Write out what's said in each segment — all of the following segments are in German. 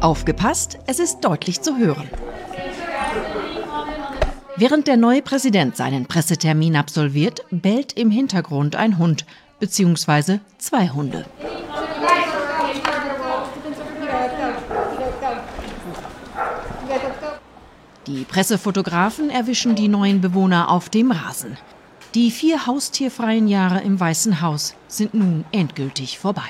Aufgepasst, es ist deutlich zu hören. Während der neue Präsident seinen Pressetermin absolviert, bellt im Hintergrund ein Hund bzw. zwei Hunde. Die Pressefotografen erwischen die neuen Bewohner auf dem Rasen. Die vier haustierfreien Jahre im Weißen Haus sind nun endgültig vorbei.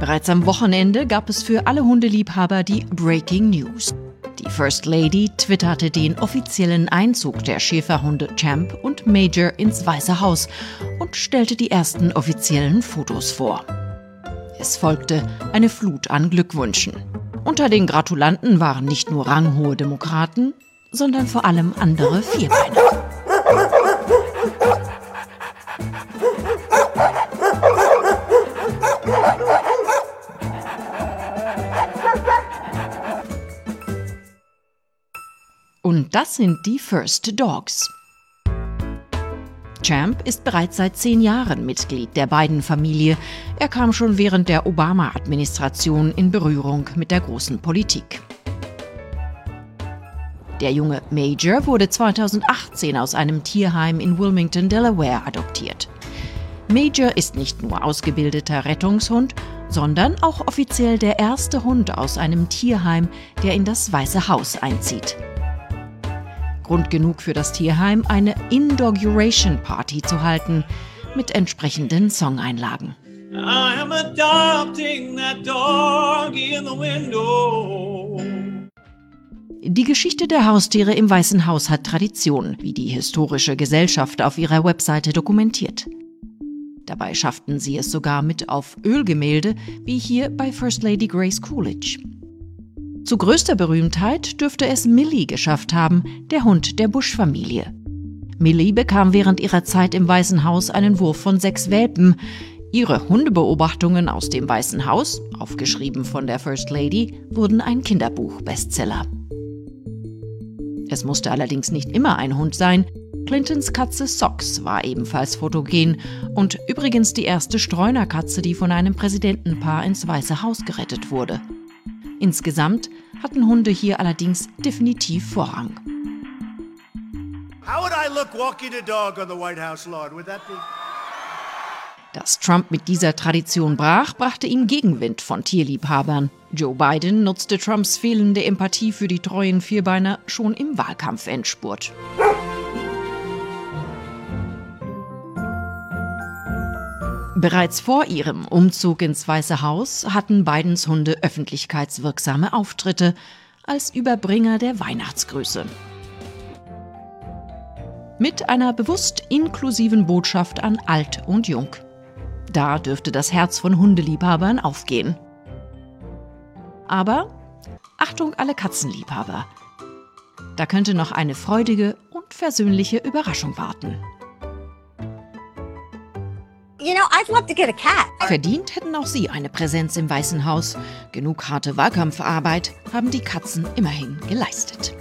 Bereits am Wochenende gab es für alle Hundeliebhaber die Breaking News. Die First Lady twitterte den offiziellen Einzug der Schäferhunde Champ und Major ins Weiße Haus und stellte die ersten offiziellen Fotos vor. Es folgte eine Flut an Glückwünschen. Unter den Gratulanten waren nicht nur ranghohe Demokraten, sondern vor allem andere Vierbeiner. Und das sind die First Dogs. Champ ist bereits seit zehn Jahren Mitglied der beiden Familie. Er kam schon während der Obama-Administration in Berührung mit der großen Politik. Der junge Major wurde 2018 aus einem Tierheim in Wilmington, Delaware adoptiert. Major ist nicht nur ausgebildeter Rettungshund, sondern auch offiziell der erste Hund aus einem Tierheim, der in das Weiße Haus einzieht. Grund genug für das Tierheim, eine Inauguration Party zu halten mit entsprechenden Songeinlagen. I am adopting that doggy in the window. Die Geschichte der Haustiere im Weißen Haus hat Tradition, wie die Historische Gesellschaft auf ihrer Webseite dokumentiert. Dabei schafften sie es sogar mit auf Ölgemälde, wie hier bei First Lady Grace Coolidge. Zu größter Berühmtheit dürfte es Millie geschafft haben, der Hund der Bush-Familie. Millie bekam während ihrer Zeit im Weißen Haus einen Wurf von sechs Welpen. Ihre Hundebeobachtungen aus dem Weißen Haus, aufgeschrieben von der First Lady, wurden ein Kinderbuch-Bestseller. Es musste allerdings nicht immer ein Hund sein. Clintons Katze Socks war ebenfalls fotogen und übrigens die erste Streunerkatze, die von einem Präsidentenpaar ins Weiße Haus gerettet wurde. Insgesamt hatten Hunde hier allerdings definitiv Vorrang. Dass Trump mit dieser Tradition brach, brachte ihm Gegenwind von Tierliebhabern. Joe Biden nutzte Trumps fehlende Empathie für die treuen Vierbeiner schon im Wahlkampfendspurt. Bereits vor ihrem Umzug ins Weiße Haus hatten Bidens Hunde öffentlichkeitswirksame Auftritte als Überbringer der Weihnachtsgrüße. Mit einer bewusst inklusiven Botschaft an Alt und Jung. Da dürfte das Herz von Hundeliebhabern aufgehen. Aber Achtung alle Katzenliebhaber. Da könnte noch eine freudige und versöhnliche Überraschung warten. You know, I'd love to get a cat. Verdient hätten auch sie eine Präsenz im Weißen Haus. Genug harte Wahlkampfarbeit haben die Katzen immerhin geleistet.